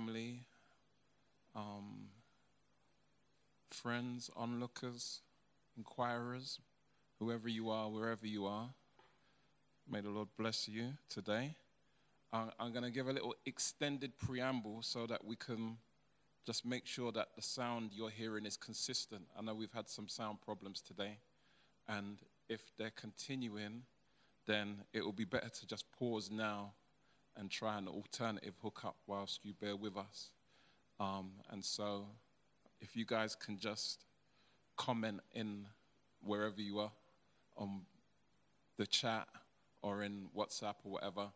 family, um, friends, onlookers, inquirers, whoever you are, wherever you are. May the Lord bless you today. I'm going to give a little extended preamble so that we can just make sure that the sound you're hearing is consistent. I know we've had some sound problems today, and if they're continuing, then it will be better to just pause now and try an alternative hookup whilst you bear with us. Um, and so, if you guys can just comment in wherever you are on the chat or in WhatsApp or whatever,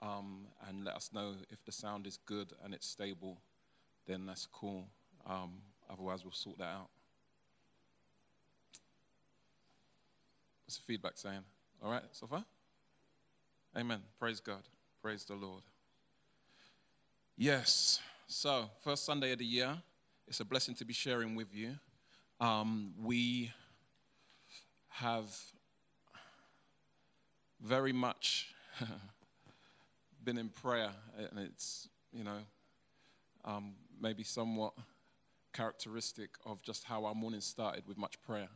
um, and let us know if the sound is good and it's stable, then that's cool. Um, otherwise, we'll sort that out. What's the feedback saying? All right, so far? Amen. Praise God. Praise the Lord. Yes. So, first Sunday of the year. It's a blessing to be sharing with you. Um, we have very much been in prayer, and it's, you know, um, maybe somewhat characteristic of just how our morning started with much prayer,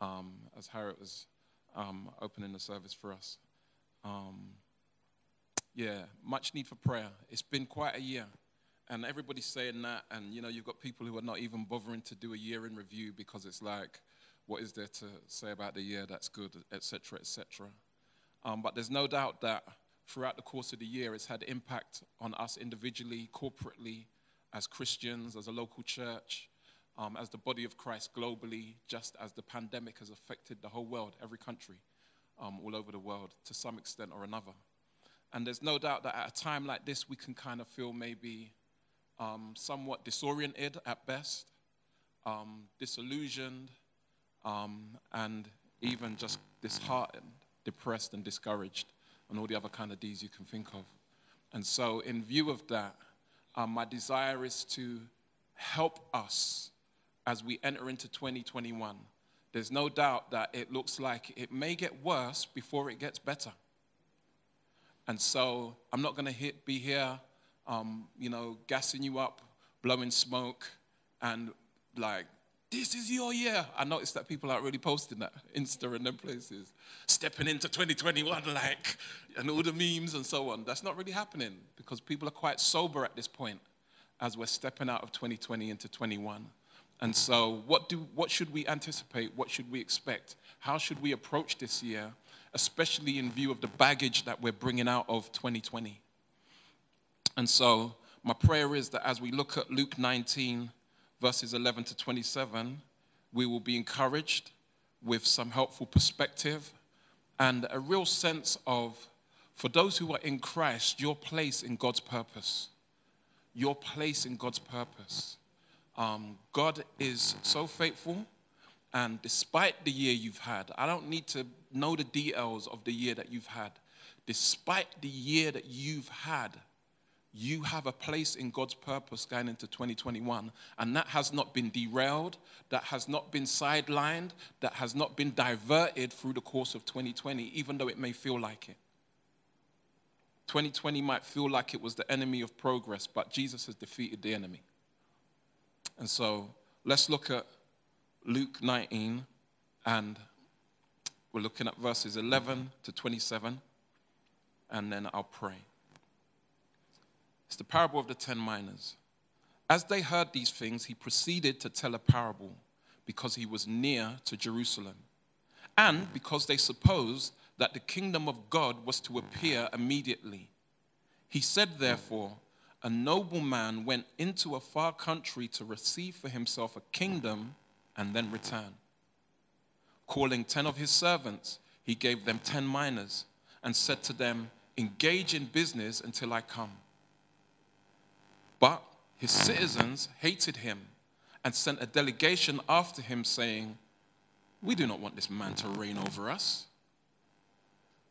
um, as Harriet was um, opening the service for us. Um, yeah, much need for prayer. It's been quite a year, and everybody's saying that, and you know, you've got people who are not even bothering to do a year in review because it's like, what is there to say about the year that's good, etc., etc. Um, but there's no doubt that throughout the course of the year, it's had impact on us individually, corporately, as Christians, as a local church, um, as the body of Christ globally, just as the pandemic has affected the whole world, every country, um, all over the world, to some extent or another. And there's no doubt that at a time like this, we can kind of feel maybe um, somewhat disoriented at best, um, disillusioned, um, and even just disheartened, depressed, and discouraged, and all the other kind of D's you can think of. And so, in view of that, um, my desire is to help us as we enter into 2021. There's no doubt that it looks like it may get worse before it gets better. And so I'm not going to be here, um, you know, gassing you up, blowing smoke, and like, this is your year. I noticed that people aren't really posting that, Insta and them places. Stepping into 2021, like, and all the memes and so on. That's not really happening because people are quite sober at this point as we're stepping out of 2020 into 21. And so, what, do, what should we anticipate? What should we expect? How should we approach this year, especially in view of the baggage that we're bringing out of 2020? And so, my prayer is that as we look at Luke 19, verses 11 to 27, we will be encouraged with some helpful perspective and a real sense of, for those who are in Christ, your place in God's purpose. Your place in God's purpose. Um, God is so faithful, and despite the year you've had, I don't need to know the details of the year that you've had. Despite the year that you've had, you have a place in God's purpose going into 2021, and that has not been derailed, that has not been sidelined, that has not been diverted through the course of 2020, even though it may feel like it. 2020 might feel like it was the enemy of progress, but Jesus has defeated the enemy. And so let's look at Luke 19, and we're looking at verses 11 to 27, and then I'll pray. It's the parable of the ten minas. As they heard these things, he proceeded to tell a parable because he was near to Jerusalem, and because they supposed that the kingdom of God was to appear immediately. He said, therefore, a nobleman went into a far country to receive for himself a kingdom and then return. Calling ten of his servants, he gave them ten minas and said to them, Engage in business until I come. But his citizens hated him and sent a delegation after him, saying, We do not want this man to reign over us.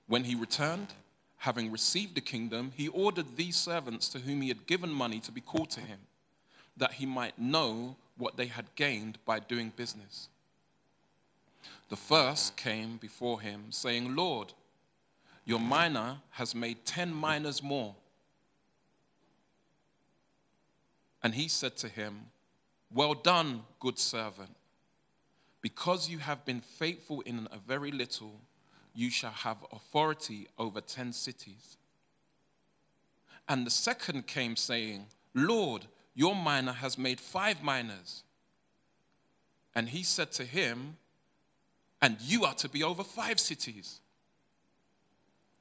When he returned, having received the kingdom, he ordered these servants to whom he had given money to be called to him, that he might know what they had gained by doing business. The first came before him, saying, Lord, Your mina has made ten minas more. And he said to him, Well done, good servant. Because you have been faithful in a very little, you shall have authority over ten cities. And the second came, saying, Lord, your mina has made five minas. And he said to him, And you are to be over five cities.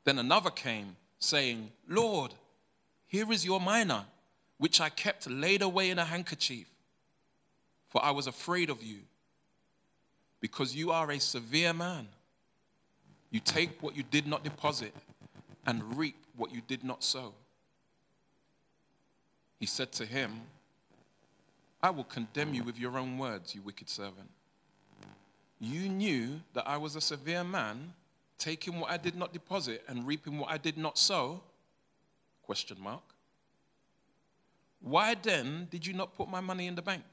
Then another came, saying, Lord, here is your mina, which I kept laid away in a handkerchief, for I was afraid of you, because you are a severe man. You take what you did not deposit and reap what you did not sow. He said to him, I will condemn you with your own words, you wicked servant. You knew that I was a severe man, taking what I did not deposit and reaping what I did not sow? Question mark. Why then did you not put my money in the bank?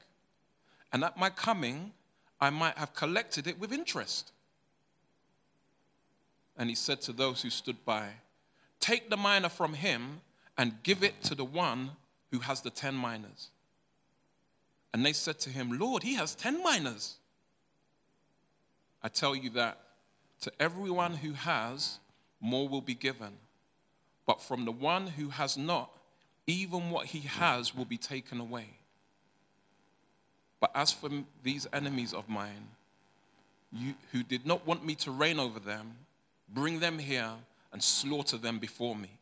And at my coming, I might have collected it with interest. And he said to those who stood by, Take the mina from him and give it to the one who has the ten minas. And they said to him, Lord, he has ten minas. I tell you that to everyone who has, more will be given. But from the one who has not, even what he has will be taken away. But as for these enemies of mine, you, who did not want me to reign over them, bring them here and slaughter them before me.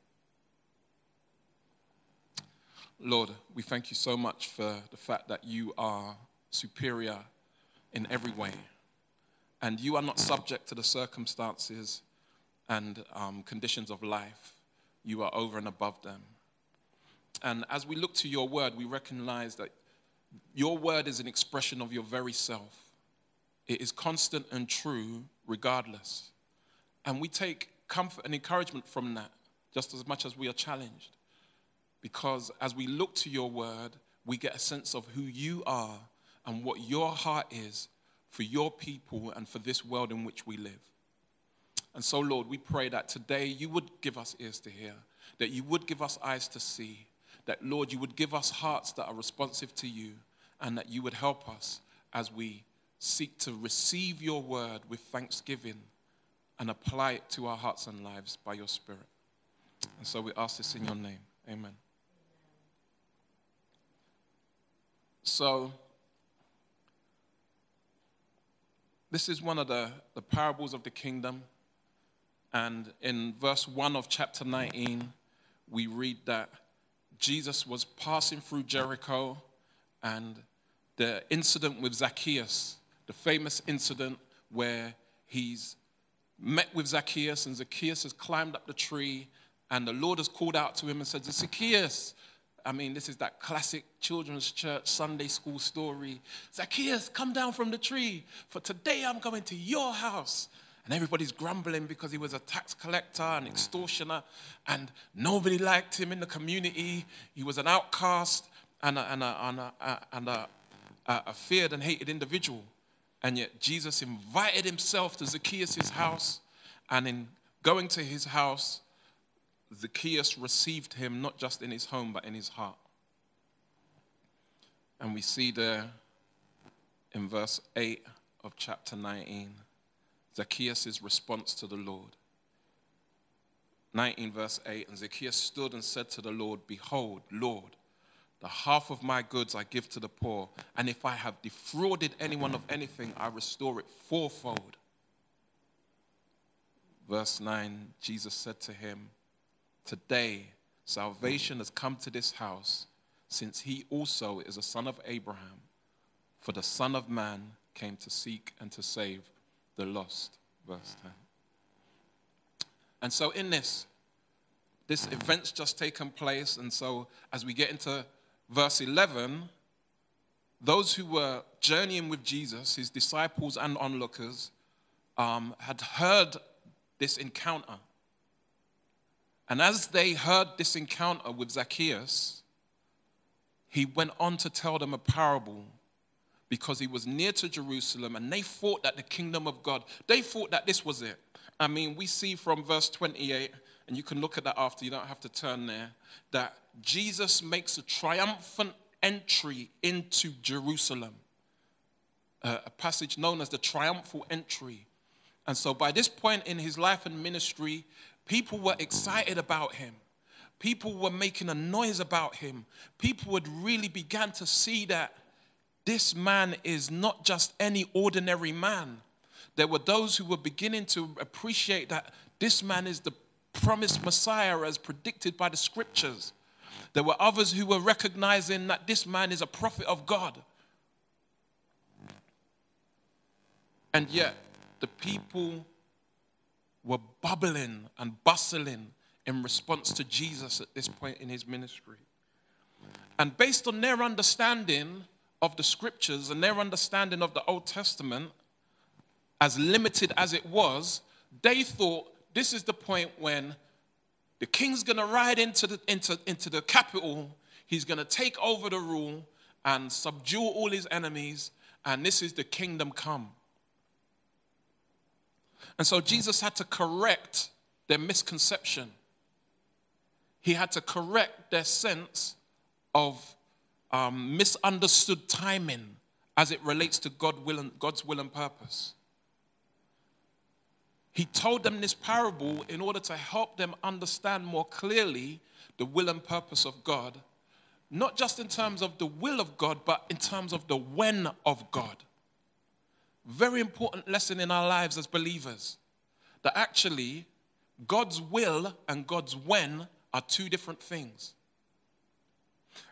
Lord, we thank you so much for the fact that you are superior in every way. And you are not subject to the circumstances and um, conditions of life. You are over and above them. And as we look to your word, we recognize that your word is an expression of your very self. It is constant and true regardless. And we take comfort and encouragement from that just as much as we are challenged because as we look to your word, we get a sense of who you are and what your heart is for your people and for this world in which we live. And so, Lord, we pray that today you would give us ears to hear, that you would give us eyes to see, that, Lord, you would give us hearts that are responsive to you, and that you would help us as we seek to receive your word with thanksgiving and apply it to our hearts and lives by your Spirit. And so we ask this in your name. Amen. So, this is one of the, the parables of the kingdom. And in verse 1 of chapter 19, we read that Jesus was passing through Jericho and the incident with Zacchaeus, the famous incident where he's met with Zacchaeus and Zacchaeus has climbed up the tree and the Lord has called out to him and said, Zacchaeus, I mean, this is that classic children's church Sunday school story. Zacchaeus, come down from the tree, for today I'm going to your house. And everybody's grumbling because he was a tax collector and extortioner, and nobody liked him in the community. He was an outcast and a, and a, and a, and a, a feared and hated individual. And yet Jesus invited himself to Zacchaeus' house, and in going to his house, Zacchaeus received him not just in his home, but in his heart. And we see there in verse 8 of chapter 19 Zacchaeus' response to the Lord. 19 verse 8 And Zacchaeus stood and said to the Lord, Behold, Lord, the half of my goods I give to the poor, and if I have defrauded anyone of anything, I restore it fourfold. Verse 9 Jesus said to him, Today, salvation has come to this house, since he also is a son of Abraham. For the Son of Man came to seek and to save the lost. Verse 10. And so, in this, this event's just taken place. And so, as we get into verse 11, those who were journeying with Jesus, his disciples and onlookers, um, had heard this encounter. And as they heard this encounter with Zacchaeus, he went on to tell them a parable because he was near to Jerusalem and they thought that the kingdom of God, they thought that this was it. I mean, we see from verse 28, and you can look at that after, you don't have to turn there, that Jesus makes a triumphant entry into Jerusalem. A passage known as the triumphal entry. And so by this point in his life and ministry, people were excited about him. People were making a noise about him. People would really began to see that this man is not just any ordinary man. There were those who were beginning to appreciate that this man is the promised Messiah as predicted by the scriptures. There were others who were recognizing that this man is a prophet of God. And yet, the people were bubbling and bustling in response to Jesus at this point in his ministry. And based on their understanding of the scriptures and their understanding of the Old Testament, as limited as it was, they thought this is the point when the king's going to ride into the, into, into the capital, he's going to take over the rule and subdue all his enemies, and this is the kingdom come. And so Jesus had to correct their misconception. He had to correct their sense of um, misunderstood timing as it relates to God will and, God's will and purpose. He told them this parable in order to help them understand more clearly the will and purpose of God, not just in terms of the will of God, but in terms of the when of God. Very important lesson in our lives as believers that actually God's will and God's when are two different things.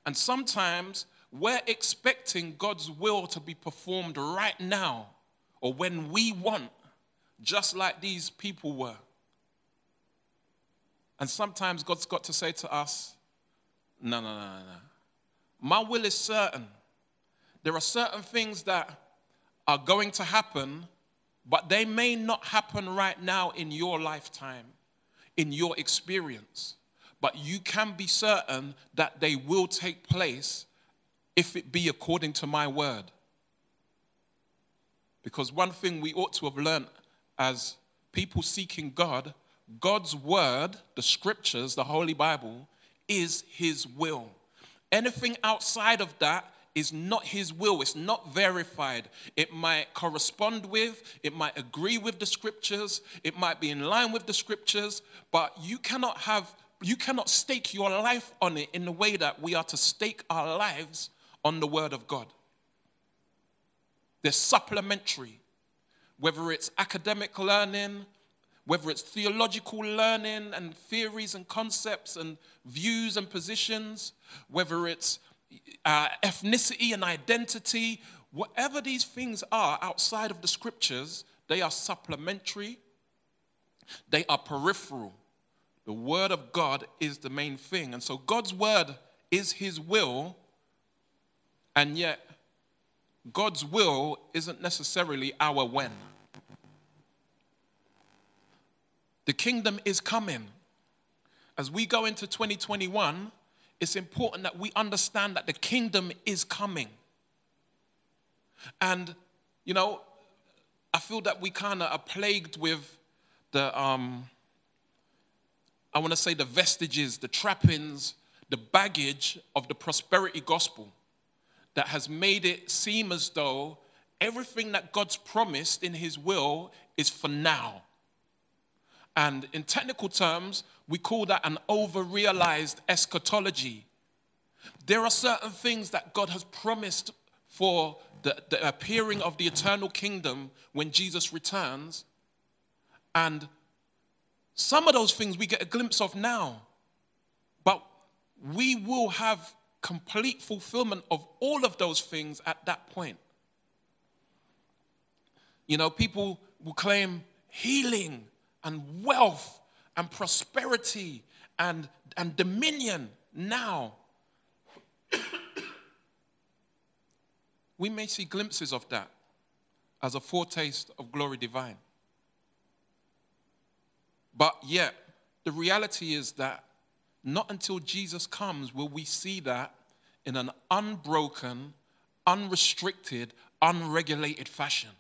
And sometimes we're expecting God's will to be performed right now or when we want just like these people were. And sometimes God's got to say to us, no, no, no, no, no. My will is certain. There are certain things that are going to happen, but they may not happen right now in your lifetime, in your experience. But you can be certain that they will take place if it be according to my word. Because one thing we ought to have learned as people seeking God, God's word, the scriptures, the Holy Bible, is his will. Anything outside of that is not his will. It's not verified. It might correspond with, it might agree with the scriptures, it might be in line with the scriptures, but you cannot have, you cannot stake your life on it in the way that we are to stake our lives on the word of God. They're supplementary whether it's academic learning, whether it's theological learning and theories and concepts and views and positions, whether it's uh, ethnicity and identity, whatever these things are outside of the scriptures, they are supplementary, they are peripheral. The word of God is the main thing. And so God's word is his will, and yet God's will isn't necessarily our when. The kingdom is coming. As we go into 2021, it's important that we understand that the kingdom is coming. And, you know, I feel that we kind of are plagued with the, um, I want to say, the vestiges, the trappings, the baggage of the prosperity gospel that has made it seem as though everything that God's promised in His will is for now. And in technical terms, we call that an over realized eschatology. There are certain things that God has promised for the, the, appearing of the eternal kingdom when Jesus returns. And some of those things we get a glimpse of now. But we will have complete fulfillment of all of those things at that point. You know, people will claim healing and wealth and prosperity and, and dominion now. we may see glimpses of that as a foretaste of glory divine. But yet, the reality is that not until Jesus comes will we see that in an unbroken, unrestricted, unregulated fashion.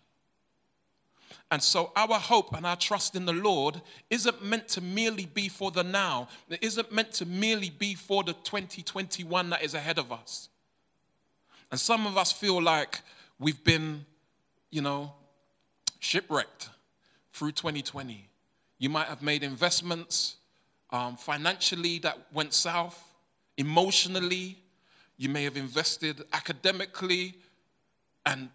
And so our hope and our trust in the Lord isn't meant to merely be for the now. It isn't meant to merely be for the 2021 that is ahead of us. And some of us feel like we've been, you know, shipwrecked through 2020. You might have made investments um, financially that went south, emotionally. You may have invested academically, and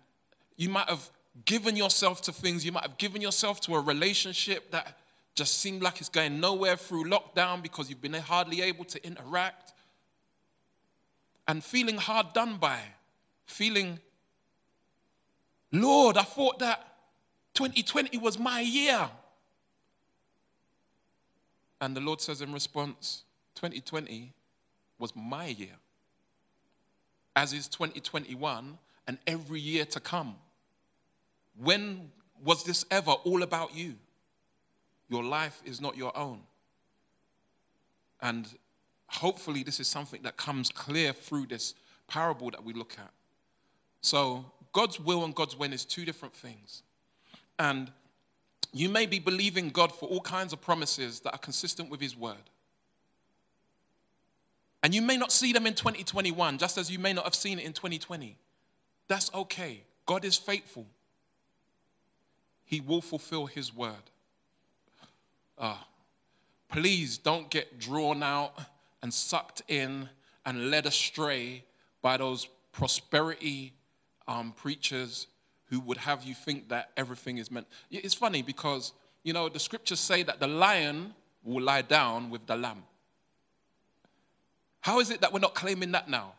you might have given yourself to things. You might have given yourself to a relationship that just seemed like it's going nowhere through lockdown because you've been hardly able to interact. And feeling hard done by, feeling, Lord, I thought that 2020 was my year. And the Lord says in response, 2020 was my year, as is 2021 and every year to come. When was this ever all about you? Your life is not your own. And hopefully, this is something that comes clear through this parable that we look at. So, God's will and God's when is two different things. And you may be believing God for all kinds of promises that are consistent with His word. And you may not see them in 2021, just as you may not have seen it in 2020. That's okay. God is faithful. He will fulfill His word. Uh, please don't get drawn out and sucked in and led astray by those prosperity um, preachers who would have you think that everything is meant. It's funny because, you know, the scriptures say that the lion will lie down with the lamb. How is it that we're not claiming that now?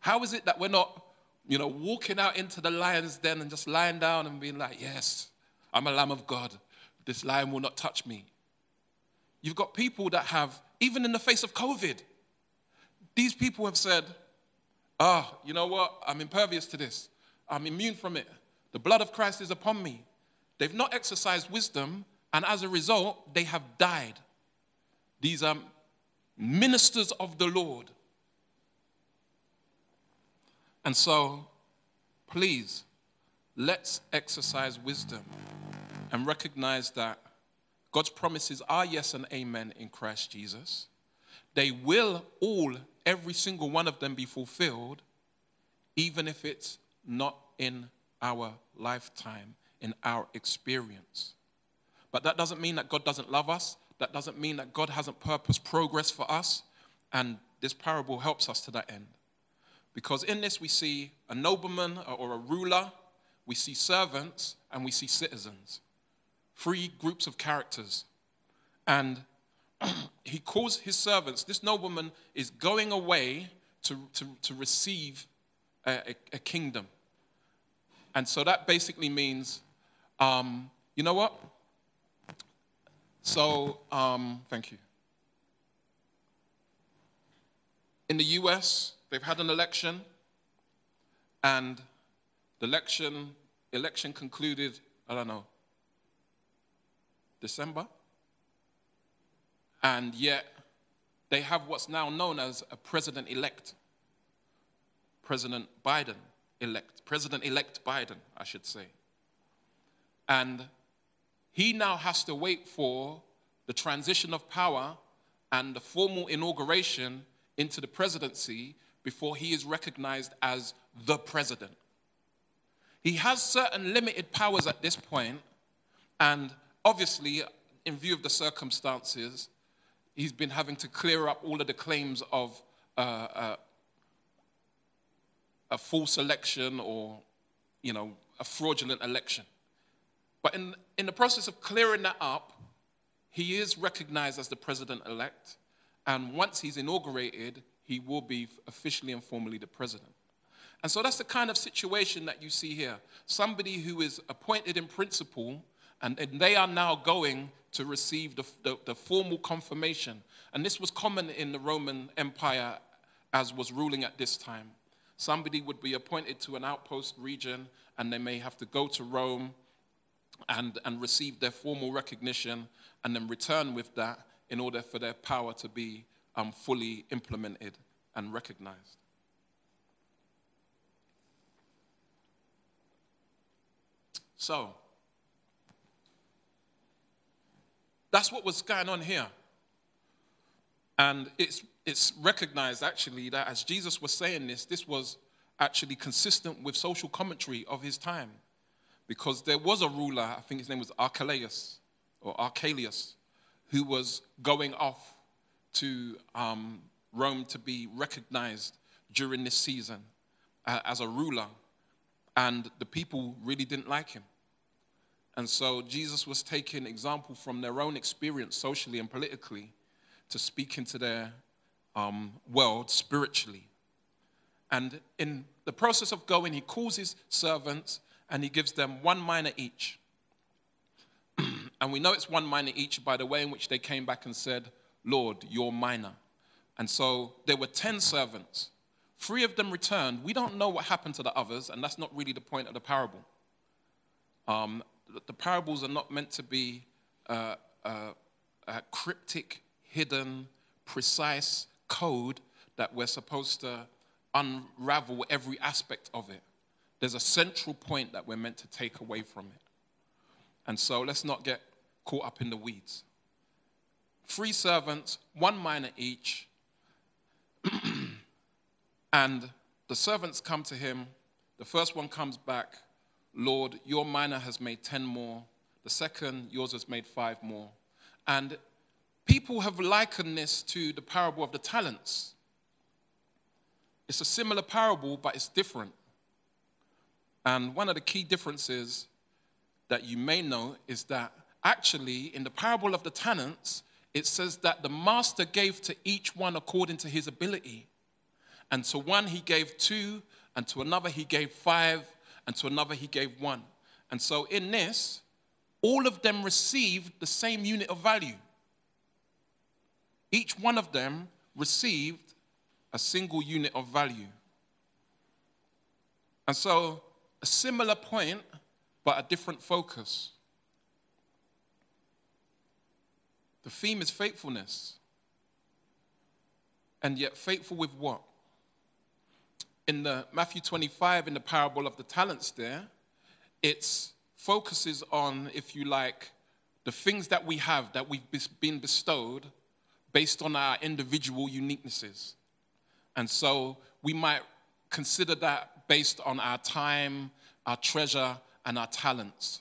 How is it that we're not, you know, walking out into the lion's den and just lying down and being like, yes, I'm a lamb of God. This lion will not touch me. You've got people that have, even in the face of COVID, these people have said, ah, oh, you know what? I'm impervious to this. I'm immune from it. The blood of Christ is upon me. They've not exercised wisdom, and as a result, they have died. These are ministers of the Lord. And so, please, let's exercise wisdom and recognize that God's promises are yes and amen in Christ Jesus. They will all, every single one of them, be fulfilled, even if it's not in our lifetime, in our experience. But that doesn't mean that God doesn't love us. That doesn't mean that God hasn't purposed progress for us. And this parable helps us to that end. Because in this, we see a nobleman or a ruler, we see servants, and we see citizens. Three groups of characters. And he calls his servants, this nobleman is going away to, to, to receive a, a, a kingdom. And so that basically means, um, you know what? So, um, thank you. In the US, they've had an election, and the election, election concluded, I don't know, December. And yet, they have what's now known as a president elect. President Biden elect, President elect Biden, I should say. And he now has to wait for the transition of power and the formal inauguration into the presidency before he is recognized as the president. He has certain limited powers at this point, and obviously, in view of the circumstances, he's been having to clear up all of the claims of uh, uh, a false election or, you know, a fraudulent election. But in, in the process of clearing that up, he is recognized as the president elect. And once he's inaugurated, he will be officially and formally the president. And so that's the kind of situation that you see here. Somebody who is appointed in principle, and, and they are now going to receive the, the, the formal confirmation. And this was common in the Roman Empire as was ruling at this time. Somebody would be appointed to an outpost region and they may have to go to Rome and, and receive their formal recognition and then return with that in order for their power to be um, fully implemented and recognized. So, that's what was going on here. And it's, it's recognized actually that as Jesus was saying this, this was actually consistent with social commentary of his time. Because there was a ruler, I think his name was Archelaus or Archelaus, who was going off to um, Rome to be recognized during this season uh, as a ruler. And the people really didn't like him. And so Jesus was taking example from their own experience socially and politically to speak into their um, world spiritually. And in the process of going, he calls his servants and he gives them one mina each. and we know it's one mina each by the way in which they came back and said, Lord, your mina. And so there were 10 servants. Three of them returned. We don't know what happened to the others, and that's not really the point of the parable. Um, the parables are not meant to be uh, uh, a cryptic, hidden, precise code that we're supposed to unravel every aspect of it. There's a central point that we're meant to take away from it. And so let's not get caught up in the weeds. Three servants, one mina each, and the servants come to him. The first one comes back, Lord, your mina has made 10 more. The second, yours has made five more. And people have likened this to the parable of the talents. It's a similar parable, but it's different. And one of the key differences that you may know is that actually, in the parable of the talents, it says that the master gave to each one according to his ability. And to one he gave two, and to another he gave five, and to another he gave one. And so in this, all of them received the same unit of value. Each one of them received a single unit of value. And so, a similar point, but a different focus. The theme is faithfulness. And yet, faithful with what? In the Matthew 25, in the parable of the talents, there, it focuses on, if you like, the things that we have that we've been bestowed based on our individual uniquenesses. And so we might consider that based on our time, our treasure, and our talents.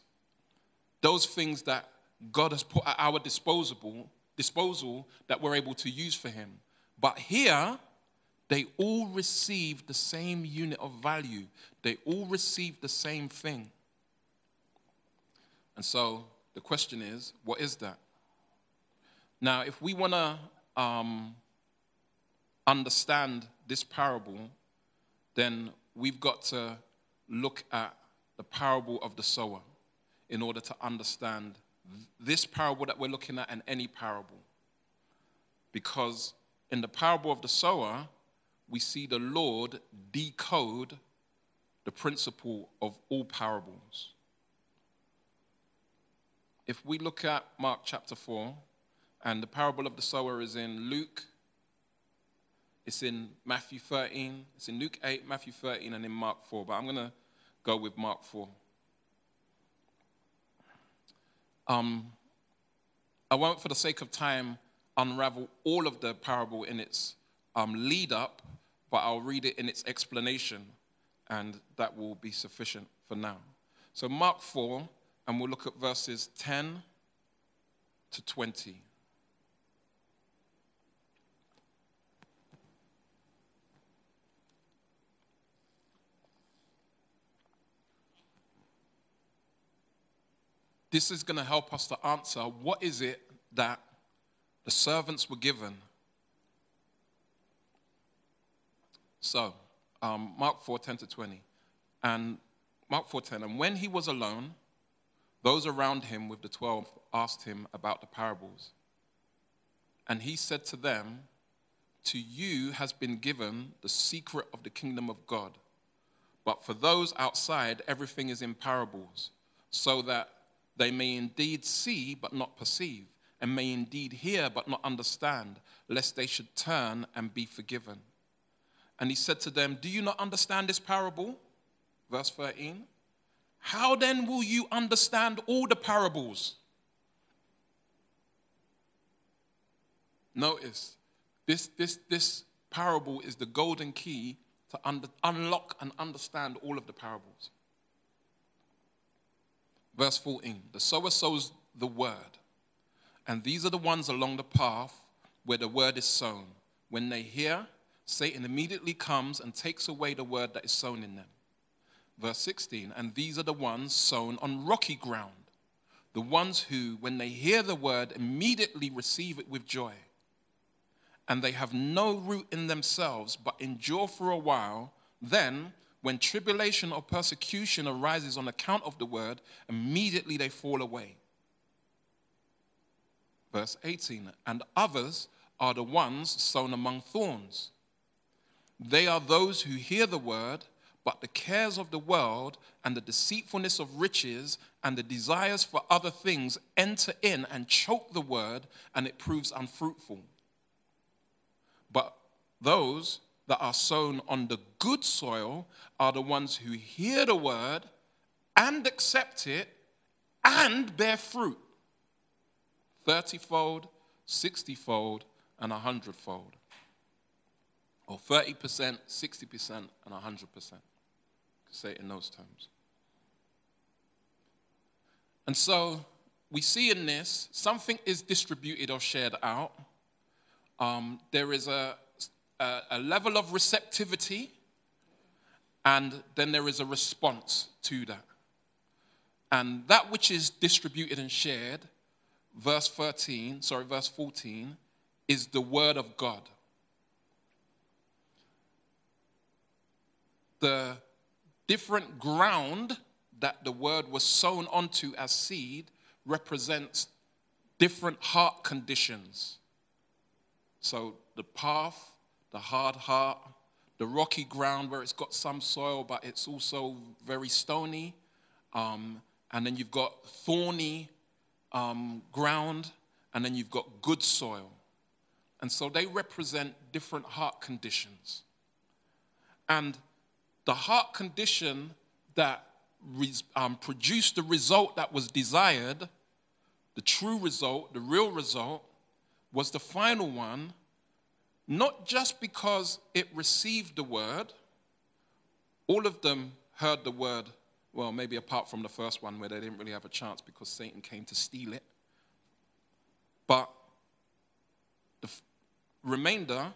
Those things that God has put at our disposable, disposal that we're able to use for Him. But here, they all receive the same unit of value, they all receive the same thing. And so the question is what is that? Now, if we want to um, understand this parable, then we've got to look at the parable of the sower in order to understand this parable that we're looking at and any parable. Because in the parable of the sower, we see the Lord decode the principle of all parables. If we look at Mark chapter 4, and the parable of the sower is in Luke, it's in Matthew 13, it's in Luke 8, Matthew 13, and in Mark 4, but I'm going to go with Mark 4. Um, I won't, for the sake of time, unravel all of the parable in its um, lead up, but I'll read it in its explanation, and that will be sufficient for now. So, Mark 4, and we'll look at verses 10 to 20. This is going to help us to answer what is it that the servants were given. So, um, Mark 4 10 to 20. And Mark 4 10. And when he was alone, those around him with the twelve asked him about the parables. And he said to them, To you has been given the secret of the kingdom of God. But for those outside, everything is in parables, so that they may indeed see, but not perceive, and may indeed hear, but not understand, lest they should turn and be forgiven. And he said to them, Do you not understand this parable? Verse 13. How then will you understand all the parables? Notice, this, this, this parable is the golden key to unlock and understand all of the parables. Verse 14 The sower sows the word, and these are the ones along the path where the word is sown. When they hear, Satan immediately comes and takes away the word that is sown in them. Verse 16 And these are the ones sown on rocky ground, the ones who, when they hear the word, immediately receive it with joy and they have no root in themselves, but endure for a while, then, when tribulation or persecution arises on account of the word, immediately they fall away. Verse 18 And others are the ones sown among thorns. They are those who hear the word, but the cares of the world and the deceitfulness of riches and the desires for other things enter in and choke the word, and it proves unfruitful. But those that are sown on the good soil are the ones who hear the word and accept it and bear fruit 30 fold, 60 fold, and 100 fold. Or 30%, 60%, and 100%. Say it in those terms. And so we see in this something is distributed or shared out um, there is a, a, a level of receptivity, and then there is a response to that. And that which is distributed and shared, verse 13, sorry, verse 14, is the word of God. The different ground that the word was sown onto as seed represents different heart conditions. So the path, the hard heart, the rocky ground where it's got some soil, but it's also very stony. Um, and then you've got thorny um, ground, and then you've got good soil. And so they represent different heart conditions. And the heart condition that um, produced the result that was desired, the true result, the real result, was the final one, not just because it received the word, all of them heard the word, well, maybe apart from the first one where they didn't really have a chance because Satan came to steal it. But the f- remainder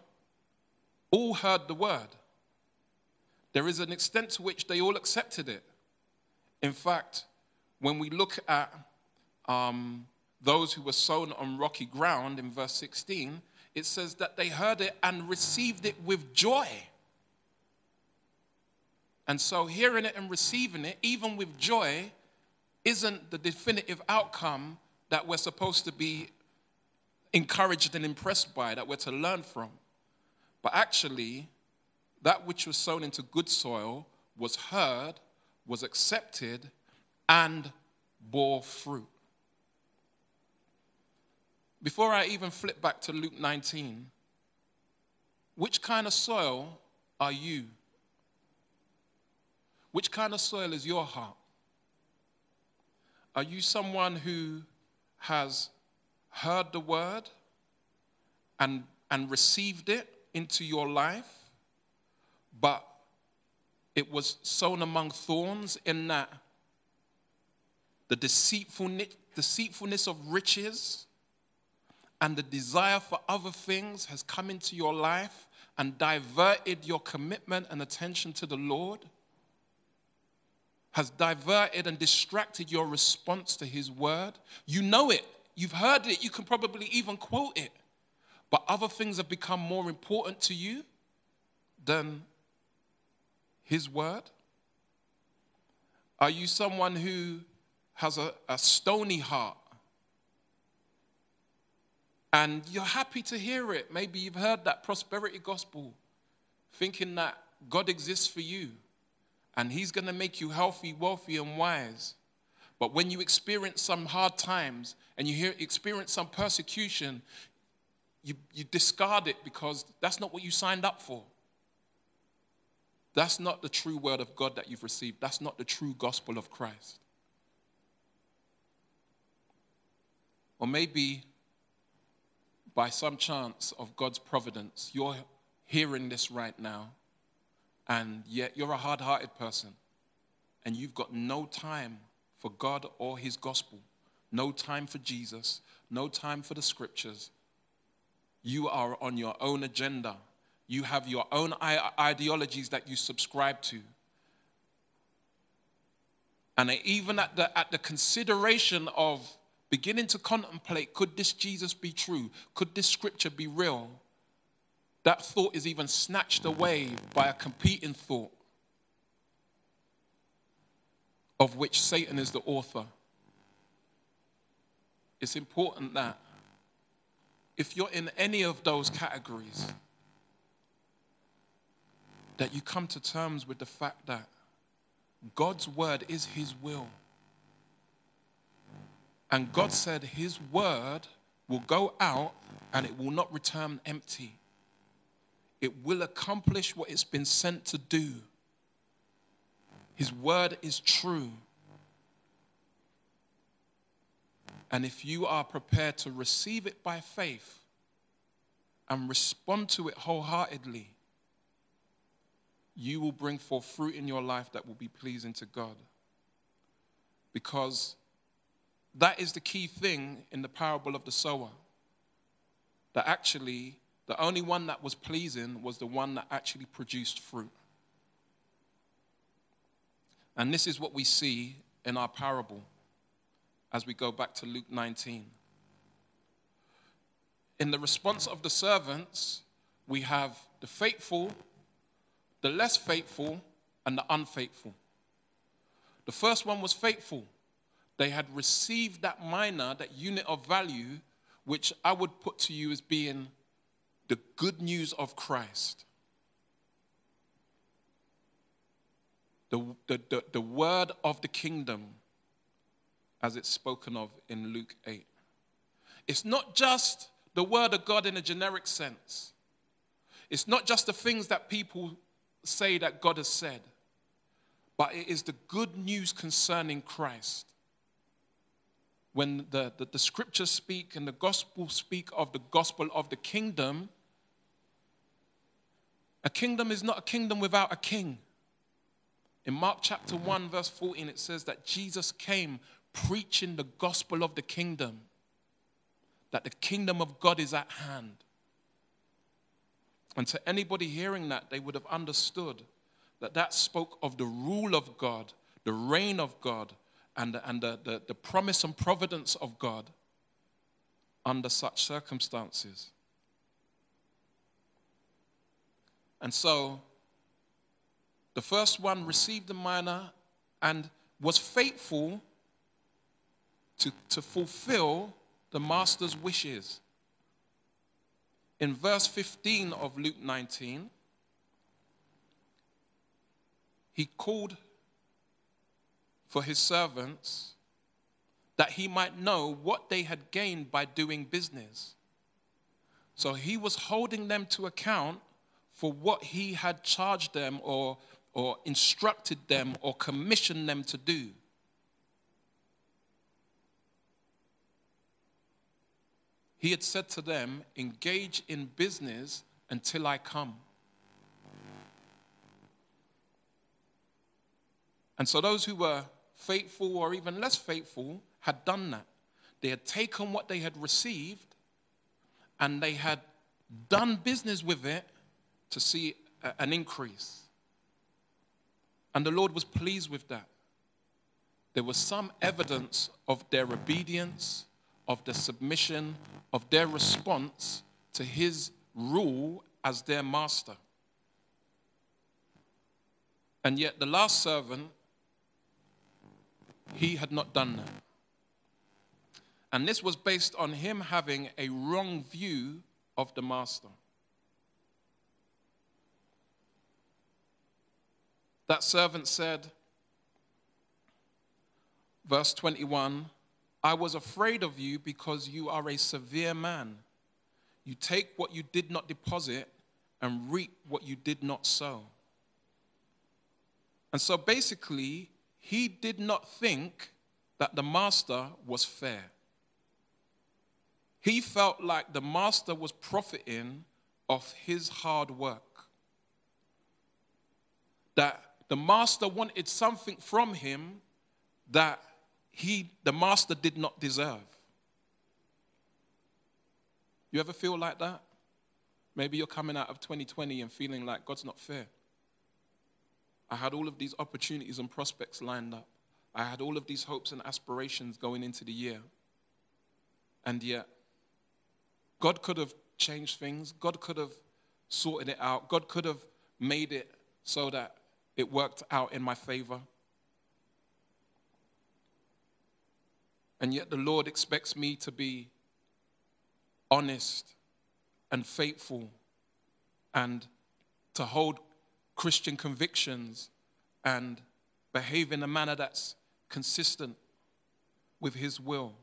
all heard the word. There is an extent to which they all accepted it. In fact, when we look at um, those who were sown on rocky ground in verse 16, it says that they heard it and received it with joy. And so, hearing it and receiving it, even with joy, isn't the definitive outcome that we're supposed to be encouraged and impressed by, that we're to learn from. But actually, that which was sown into good soil was heard, was accepted, and bore fruit. Before I even flip back to Luke 19, which kind of soil are you? Which kind of soil is your heart? Are you someone who has heard the word and, and received it into your life, but it was sown among thorns in that the deceitfulness, deceitfulness of riches and the desire for other things has come into your life and diverted your commitment and attention to the Lord, has diverted and distracted your response to His word. You know it, you've heard it, you can probably even quote it, but other things have become more important to you than His word. Are you someone who has a, a stony heart? And you're happy to hear it. Maybe you've heard that prosperity gospel, thinking that God exists for you and He's going to make you healthy, wealthy, and wise. But when you experience some hard times and you hear, experience some persecution, you, you discard it because that's not what you signed up for. That's not the true word of God that you've received. That's not the true gospel of Christ. Or maybe by some chance of God's providence, you're hearing this right now, and yet you're a hard hearted person, and you've got no time for God or His gospel, no time for Jesus, no time for the scriptures. You are on your own agenda. You have your own ideologies that you subscribe to. And even at the, at the consideration of beginning to contemplate could this Jesus be true? Could this scripture be real? That thought is even snatched away by a competing thought of which Satan is the author. It's important that if you're in any of those categories, that you come to terms with the fact that God's word is his will. And God said his word will go out and it will not return empty. It will accomplish what it's been sent to do. His word is true. And if you are prepared to receive it by faith and respond to it wholeheartedly, you will bring forth fruit in your life that will be pleasing to God. Because that is the key thing in the parable of the sower. That actually, the only one that was pleasing was the one that actually produced fruit. And this is what we see in our parable as we go back to Luke 19. In the response of the servants, we have the faithful, the less faithful, and the unfaithful. The first one was faithful. They had received that mina, that unit of value, which I would put to you as being the good news of Christ. The, the, the, the word of the kingdom as it's spoken of in Luke 8. It's not just the word of God in a generic sense, it's not just the things that people say that God has said, but it is the good news concerning Christ. When the, the, the scriptures speak and the gospel speak of the gospel of the kingdom, a kingdom is not a kingdom without a king. In Mark chapter 1, verse 14, it says that Jesus came preaching the gospel of the kingdom, that the kingdom of God is at hand. And to anybody hearing that, they would have understood that that spoke of the rule of God, the reign of God, and, and the, the, the promise and providence of God under such circumstances. And so, the first one received the mina and was faithful to, to fulfill the master's wishes. In verse 15 of Luke 19, he called for his servants that he might know what they had gained by doing business. So he was holding them to account for what he had charged them or, or instructed them or commissioned them to do. He had said to them, Engage in business until I come. And so those who were faithful or even less faithful had done that. They had taken what they had received and they had done business with it to see an increase. And the Lord was pleased with that. There was some evidence of their obedience of the submission of their response to his rule as their master. And yet, the last servant, he had not done that. And this was based on him having a wrong view of the master. That servant said, verse 21 I was afraid of you because you are a severe man. You take what you did not deposit and reap what you did not sow. And so basically, he did not think that the master was fair. He felt like the master was profiting off his hard work. That the master wanted something from him that he, the master did not deserve. You ever feel like that? Maybe you're coming out of 2020 and feeling like God's not fair. I had all of these opportunities and prospects lined up. I had all of these hopes and aspirations going into the year. And yet, God could have changed things. God could have sorted it out. God could have made it so that it worked out in my favor. And yet, the Lord expects me to be honest and faithful and to hold Christian convictions and behave in a manner that's consistent with His will.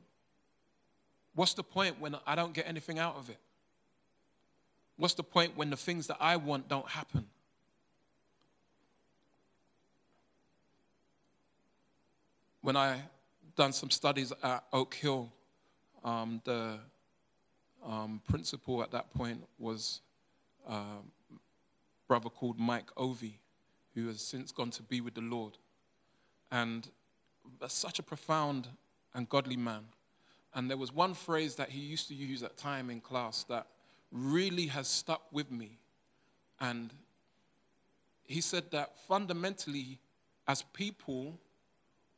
What's the point when I don't get anything out of it? What's the point when the things that I want don't happen? When I done some studies at Oak Hill, um, the um, principal at that point was uh, brother called Mike Ovey, who has since gone to be with the Lord. And such a profound and godly man. And there was one phrase that he used to use at time in class that really has stuck with me. And he said that fundamentally, as people,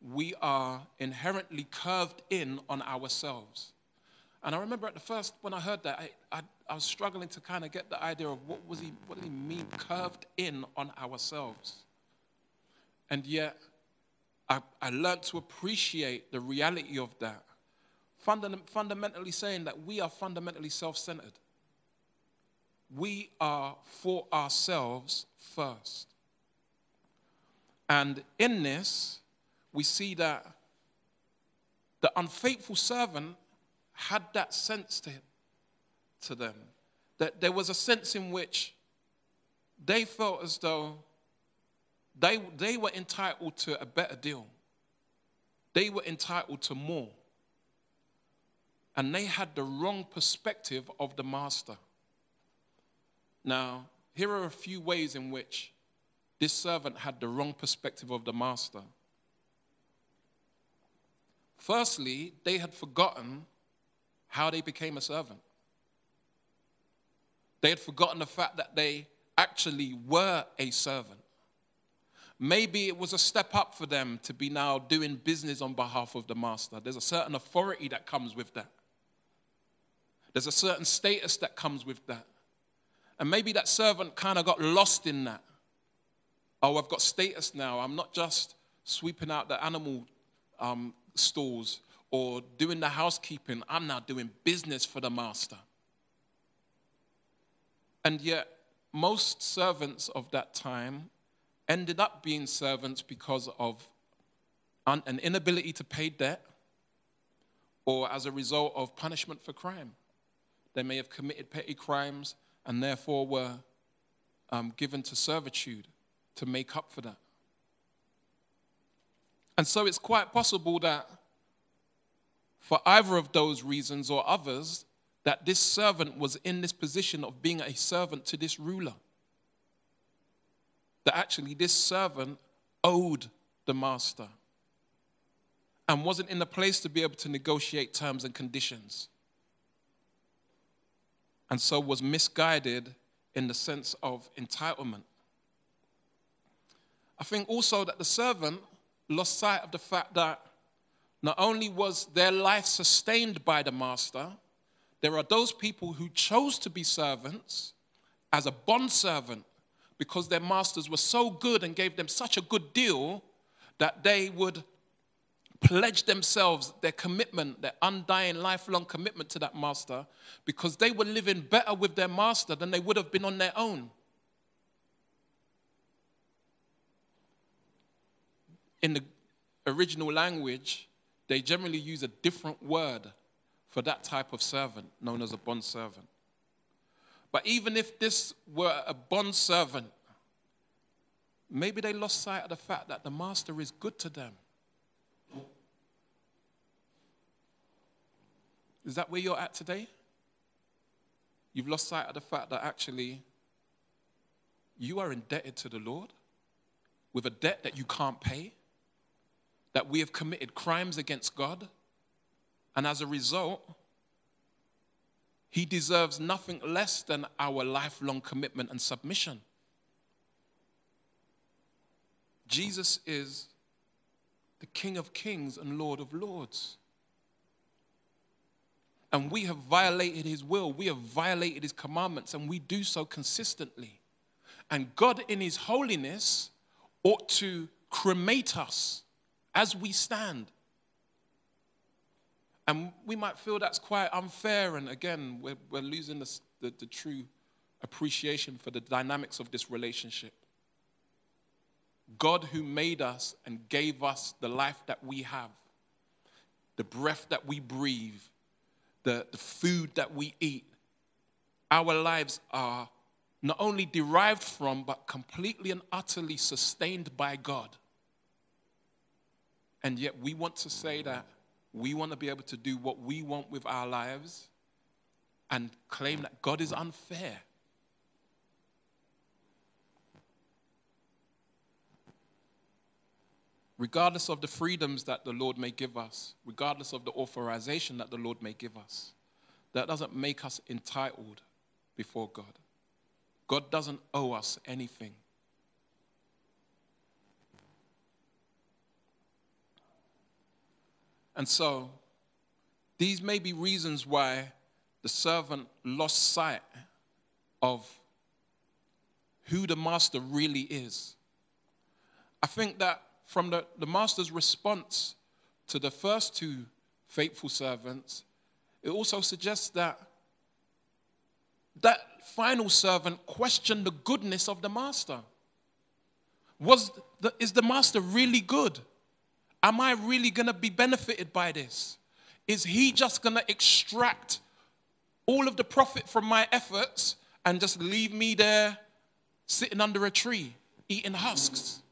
we are inherently curved in on ourselves. And I remember at the first, when I heard that, I, I, I was struggling to kind of get the idea of what, was he, what did he mean, curved in on ourselves? And yet, I, I learned to appreciate the reality of that. Fundam- fundamentally saying that we are fundamentally self centered. We are for ourselves first. And in this, we see that the unfaithful servant had that sense to, to them. That there was a sense in which they felt as though they, they were entitled to a better deal. They were entitled to more. And they had the wrong perspective of the master. Now, here are a few ways in which this servant had the wrong perspective of the master. Firstly, they had forgotten how they became a servant. They had forgotten the fact that they actually were a servant. Maybe it was a step up for them to be now doing business on behalf of the master. There's a certain authority that comes with that. There's a certain status that comes with that. And maybe that servant kind of got lost in that. Oh, I've got status now. I'm not just sweeping out the animal um, stalls or doing the housekeeping. I'm now doing business for the master. And yet, most servants of that time ended up being servants because of an inability to pay debt or as a result of punishment for crime. They may have committed petty crimes and therefore were um, given to servitude to make up for that. And so it's quite possible that for either of those reasons or others, that this servant was in this position of being a servant to this ruler that actually this servant owed the master and wasn't in the place to be able to negotiate terms and conditions. And so was misguided in the sense of entitlement. I think also that the servant lost sight of the fact that not only was their life sustained by the master, there are those people who chose to be servants as a bond servant because their masters were so good and gave them such a good deal that they would pledge themselves, their commitment, their undying, lifelong commitment to that master, because they were living better with their master than they would have been on their own. In the original language, they generally use a different word for that type of servant, known as a bond servant. But even if this were a bond servant, maybe they lost sight of the fact that the master is good to them. Is that where you're at today? You've lost sight of the fact that actually you are indebted to the Lord with a debt that you can't pay, that we have committed crimes against God, and as a result, He deserves nothing less than our lifelong commitment and submission. Jesus is the King of kings and Lord of lords. And we have violated his will, we have violated his commandments, and we do so consistently. And God, in his holiness, ought to cremate us as we stand. And we might feel that's quite unfair, and again, we're, we're losing the, the, the true appreciation for the dynamics of this relationship. God, who made us and gave us the life that we have, the breath that we breathe, the, the food that we eat, our lives are not only derived from, but completely and utterly sustained by God. And yet we want to say that we want to be able to do what we want with our lives and claim that God is unfair. regardless of the freedoms that the Lord may give us, regardless of the authorization that the Lord may give us, that doesn't make us entitled before God. God doesn't owe us anything. And so, these may be reasons why the servant lost sight of who the master really is. I think that from the, the master's response to the first two faithful servants, it also suggests that that final servant questioned the goodness of the master. Was the, is the master really good? Am I really going to be benefited by this? Is he just going to extract all of the profit from my efforts and just leave me there sitting under a tree eating husks?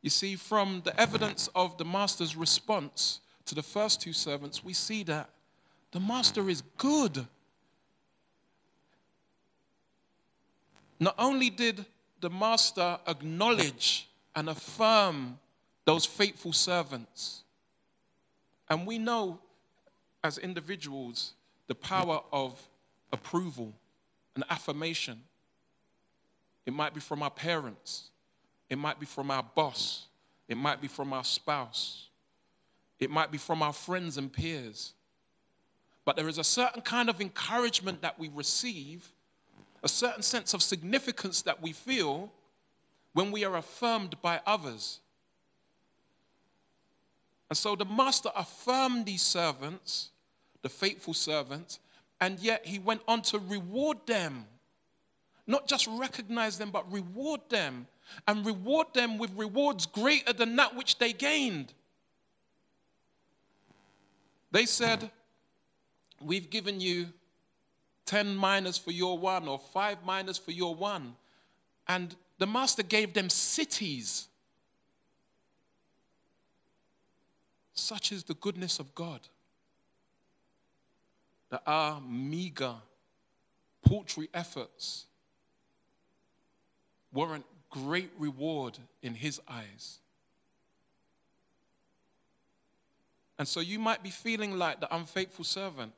You see, from the evidence of the master's response to the first two servants, we see that the master is good. Not only did the master acknowledge and affirm those faithful servants, and we know as individuals the power of approval and affirmation. It might be from our parents, it might be from our boss. It might be from our spouse. It might be from our friends and peers. But there is a certain kind of encouragement that we receive, a certain sense of significance that we feel when we are affirmed by others. And so the master affirmed these servants, the faithful servants, and yet he went on to reward them. Not just recognize them, but reward them and reward them with rewards greater than that which they gained. They said, We've given you 10 minas for your one, or five minas for your one. And the master gave them cities. Such is the goodness of God that our meager, paltry efforts warrant great reward in his eyes. And so you might be feeling like the unfaithful servant.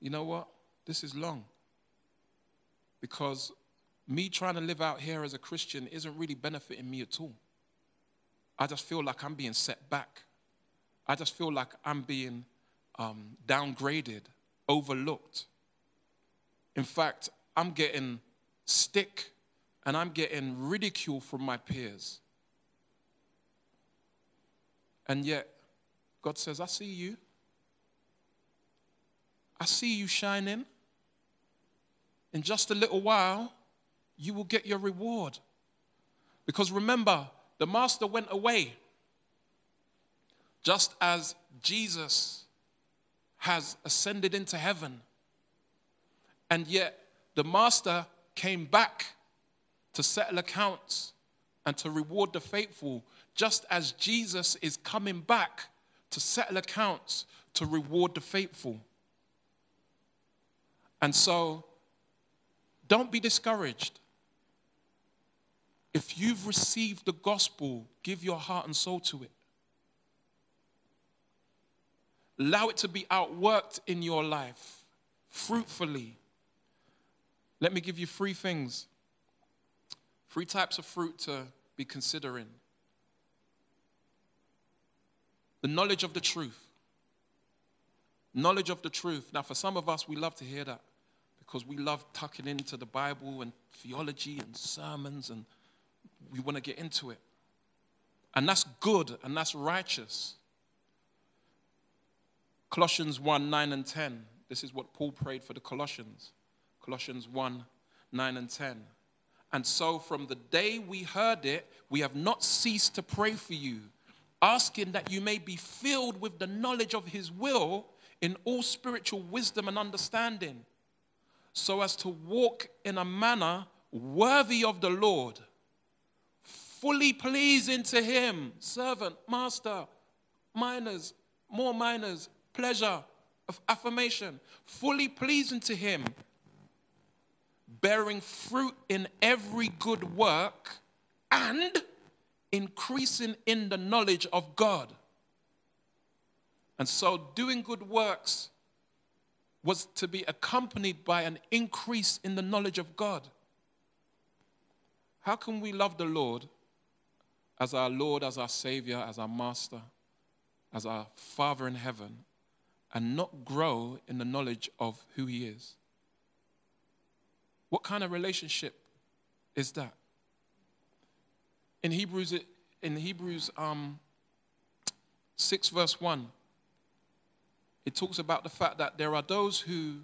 You know what? This is long. Because me trying to live out here as a Christian isn't really benefiting me at all. I just feel like I'm being set back. I just feel like I'm being um, downgraded, overlooked. In fact, I'm getting stick and I'm getting ridicule from my peers. And yet, God says, I see you. I see you shining. In just a little while, you will get your reward. Because remember, the master went away just as Jesus has ascended into heaven. And yet, the master came back to settle accounts and to reward the faithful, just as Jesus is coming back to settle accounts to reward the faithful. And so, don't be discouraged. If you've received the gospel, give your heart and soul to it. Allow it to be outworked in your life fruitfully. Let me give you three things, three types of fruit to be considering the knowledge of the truth. Knowledge of the truth. Now, for some of us, we love to hear that because we love tucking into the Bible and theology and sermons, and we want to get into it. And that's good and that's righteous. Colossians 1 9 and 10. This is what Paul prayed for the Colossians. Colossians 1 9 and 10. And so, from the day we heard it, we have not ceased to pray for you, asking that you may be filled with the knowledge of his will in all spiritual wisdom and understanding, so as to walk in a manner worthy of the Lord, fully pleasing to him, servant, master, minas, more minas, pleasure, of affirmation, fully pleasing to him, bearing fruit in every good work and increasing in the knowledge of God. And so, doing good works was to be accompanied by an increase in the knowledge of God. How can we love the Lord as our Lord, as our Savior, as our Master, as our Father in heaven, and not grow in the knowledge of who He is? What kind of relationship is that? In Hebrews, in Hebrews um, 6, verse 1, it talks about the fact that there are those who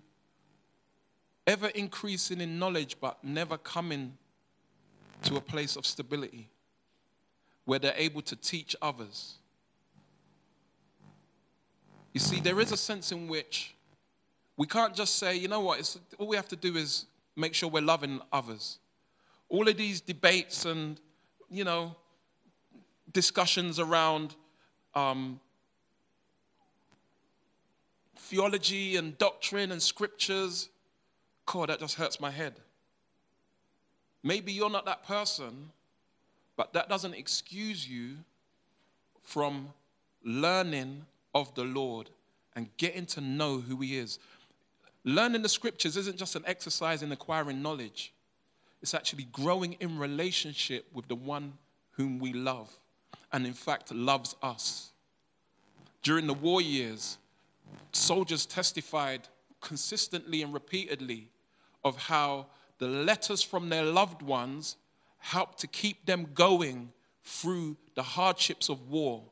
ever increasing in knowledge but never coming to a place of stability where they're able to teach others. You see, there is a sense in which we can't just say, you know what, it's, all we have to do is make sure we're loving others. All of these debates and, you know, discussions around um, theology and doctrine and scriptures, God, that just hurts my head. Maybe you're not that person, but that doesn't excuse you from learning of the Lord and getting to know who He is. Learning the scriptures isn't just an exercise in acquiring knowledge, it's actually growing in relationship with the one whom we love and, in fact, loves us. During the war years, soldiers testified consistently and repeatedly of how the letters from their loved ones helped to keep them going through the hardships of war.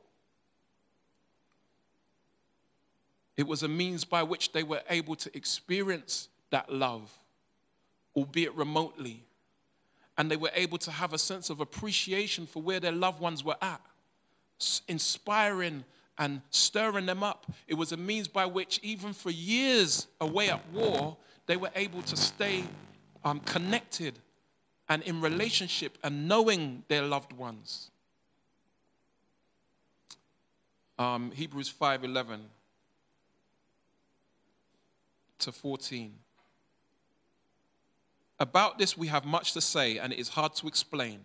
It was a means by which they were able to experience that love, albeit remotely. And they were able to have a sense of appreciation for where their loved ones were at, inspiring and stirring them up. It was a means by which, even for years away at war, they were able to stay um, connected and in relationship and knowing their loved ones. Um, Hebrews 5:11 to 14. About this we have much to say, and it is hard to explain,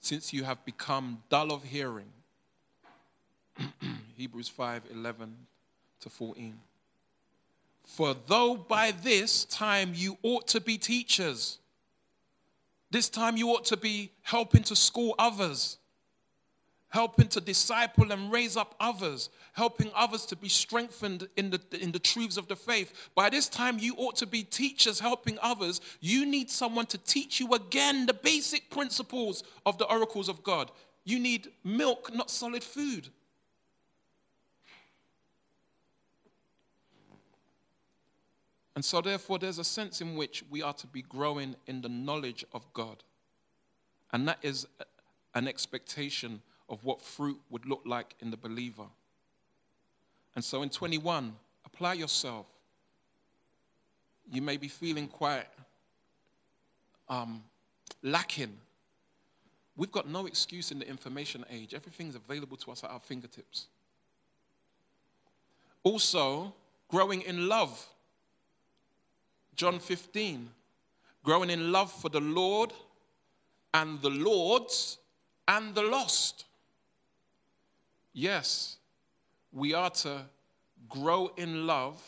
since you have become dull of hearing. Hebrews 5 11 to 14. For though by this time you ought to be teachers, this time you ought to be helping to school others helping to disciple and raise up others, helping others to be strengthened in the, in the truths of the faith. By this time, you ought to be teachers helping others. You need someone to teach you again the basic principles of the oracles of God. You need milk, not solid food. And so, therefore, there's a sense in which we are to be growing in the knowledge of God. And that is an expectation of what fruit would look like in the believer. And so in 21, apply yourself. You may be feeling quite um, lacking, we've got no excuse in the information age. Everything's available to us at our fingertips. Also, growing in love. John 15, growing in love for the Lord and the Lord's and the lost. Yes, we are to grow in love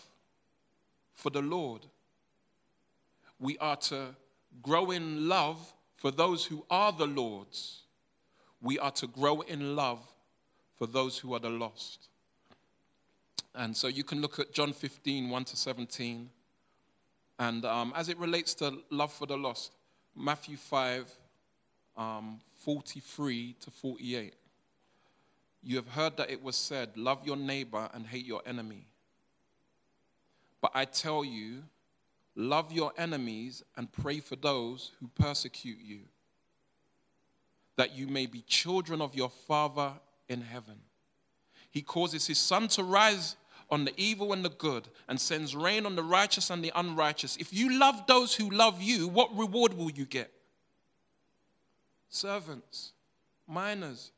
for the Lord. We are to grow in love for those who are the Lord's. We are to grow in love for those who are the lost. And so you can look at John 15, 1 to 17. And um, as it relates to love for the lost, Matthew 5, um, 43 to 48. You have heard that it was said, Love your neighbor and hate your enemy. But I tell you, love your enemies and pray for those who persecute you, that you may be children of your Father in heaven. He causes his sun to rise on the evil and the good and sends rain on the righteous and the unrighteous. If you love those who love you, what reward will you get? Servants, minas,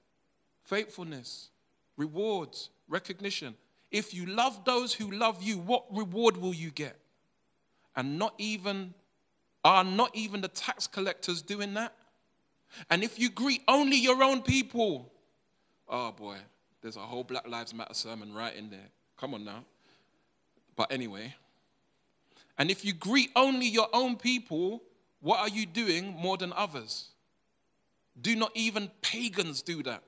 faithfulness, rewards, recognition. If you love those who love you, what reward will you get? And not even, are not even the tax collectors doing that? And if you greet only your own people, oh boy, there's a whole Black Lives Matter sermon right in there. Come on now. But anyway, and if you greet only your own people, what are you doing more than others? Do not even pagans do that?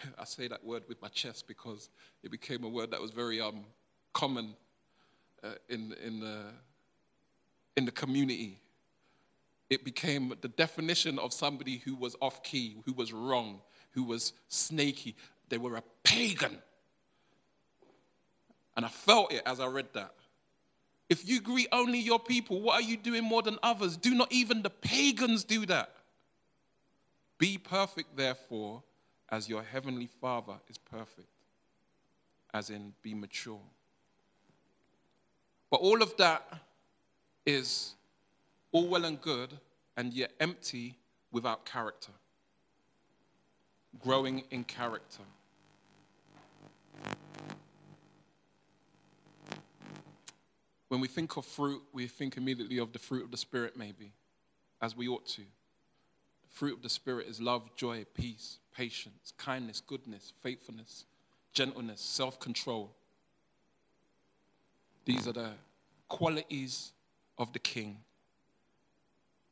I say that word with my chest because it became a word that was very um, common uh, in, in, the, in the community. It became the definition of somebody who was off key, who was wrong, who was snaky. They were a pagan. And I felt it as I read that. If you greet only your people, what are you doing more than others? Do not even the pagans do that. Be perfect, therefore, as your heavenly Father is perfect, as in be mature. But all of that is all well and good, and yet empty without character. Growing in character. When we think of fruit, we think immediately of the fruit of the Spirit, maybe, as we ought to. The fruit of the Spirit is love, joy, peace, patience, kindness, goodness, faithfulness, gentleness, self control. These are the qualities of the king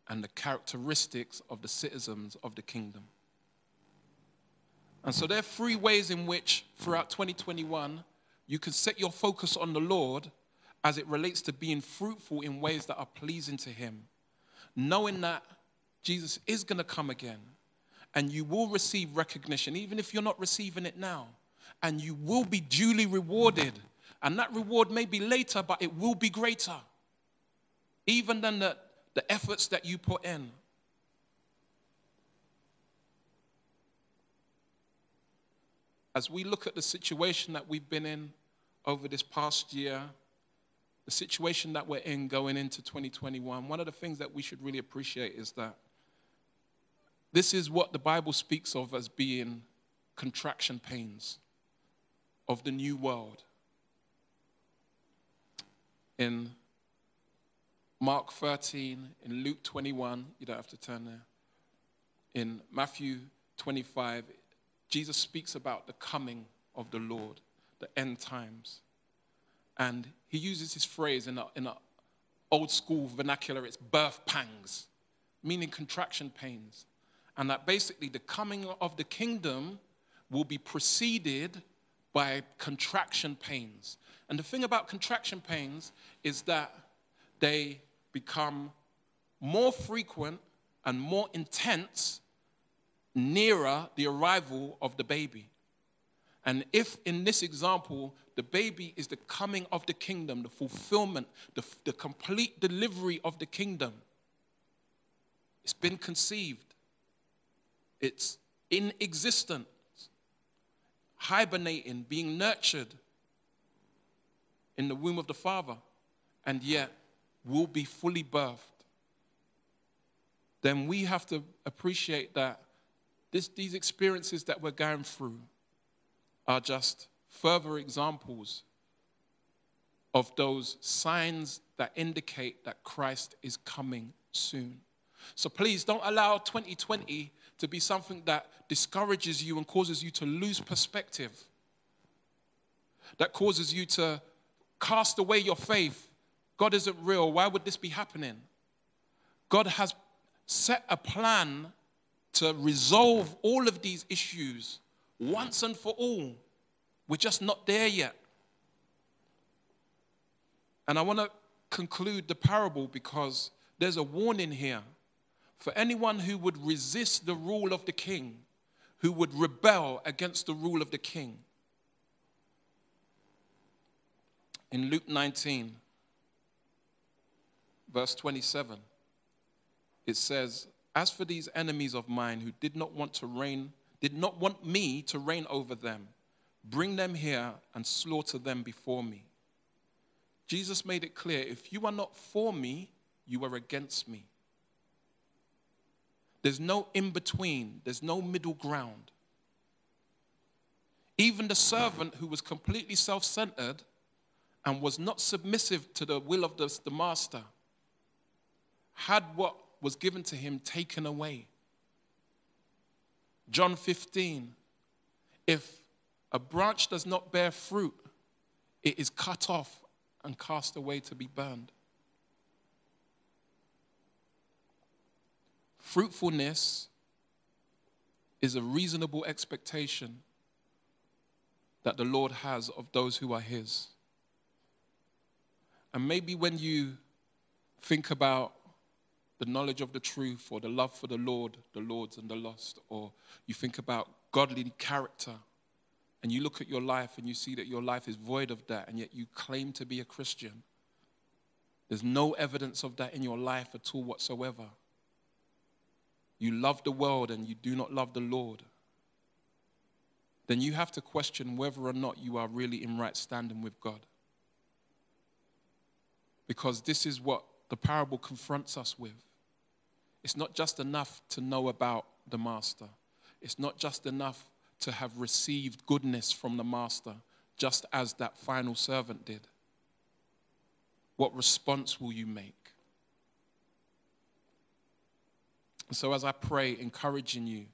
and the characteristics of the citizens of the kingdom. And so there are three ways in which, throughout 2021, you can set your focus on the Lord as it relates to being fruitful in ways that are pleasing to Him, knowing that Jesus is going to come again and you will receive recognition, even if you're not receiving it now, and you will be duly rewarded. And that reward may be later, but it will be greater, even than the, the efforts that you put in. As we look at the situation that we've been in over this past year, the situation that we're in going into 2021, one of the things that we should really appreciate is that this is what the Bible speaks of as being contraction pains of the new world. In Mark 13, in Luke 21, you don't have to turn there. In Matthew 25, Jesus speaks about the coming of the Lord, the end times. And he uses this phrase in an old school vernacular it's birth pangs, meaning contraction pains. And that basically the coming of the kingdom will be preceded by contraction pains. And the thing about contraction pains is that they become more frequent and more intense nearer the arrival of the baby. And if in this example, the baby is the coming of the kingdom, the fulfillment, the, the complete delivery of the kingdom, it's been conceived, it's in existence, hibernating, being nurtured in the womb of the Father, and yet will be fully birthed. Then we have to appreciate that this, these experiences that we're going through are just further examples of those signs that indicate that Christ is coming soon. So please don't allow 2020 to be something that discourages you and causes you to lose perspective, that causes you to cast away your faith. God isn't real. Why would this be happening? God has set a plan to resolve all of these issues once and for all. We're just not there yet. And I want to conclude the parable because there's a warning here for anyone who would resist the rule of the king, who would rebel against the rule of the king. In Luke 19, verse 27, it says, As for these enemies of mine who did not want to reign, did not want me to reign over them, bring them here and slaughter them before me. Jesus made it clear if you are not for me, you are against me. There's no in between, there's no middle ground. Even the servant who was completely self centered and was not submissive to the will of the, the master had what was given to him taken away. John 15 if a branch does not bear fruit, it is cut off and cast away to be burned. Fruitfulness is a reasonable expectation that the Lord has of those who are His. And maybe when you think about the knowledge of the truth or the love for the Lord, the Lords and the lost, or you think about godly character and you look at your life and you see that your life is void of that, and yet you claim to be a Christian, there's no evidence of that in your life at all whatsoever you love the world and you do not love the Lord, then you have to question whether or not you are really in right standing with God. Because this is what the parable confronts us with. It's not just enough to know about the Master, it's not just enough to have received goodness from the Master, just as that final servant did. What response will you make? So, as I pray, encouraging you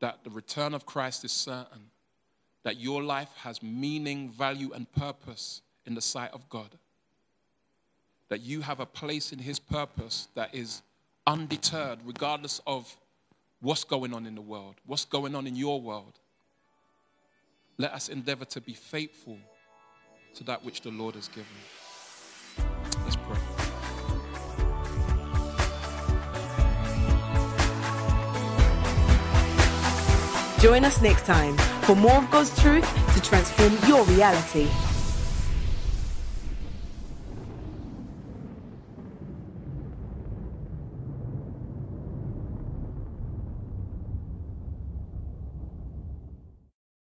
that the return of Christ is certain, that your life has meaning, value, and purpose in the sight of God, that you have a place in His purpose that is undeterred, regardless of what's going on in the world, what's going on in your world. Let us endeavor to be faithful to that which the Lord has given. Let's pray. Join us next time for more of God's truth to transform your reality.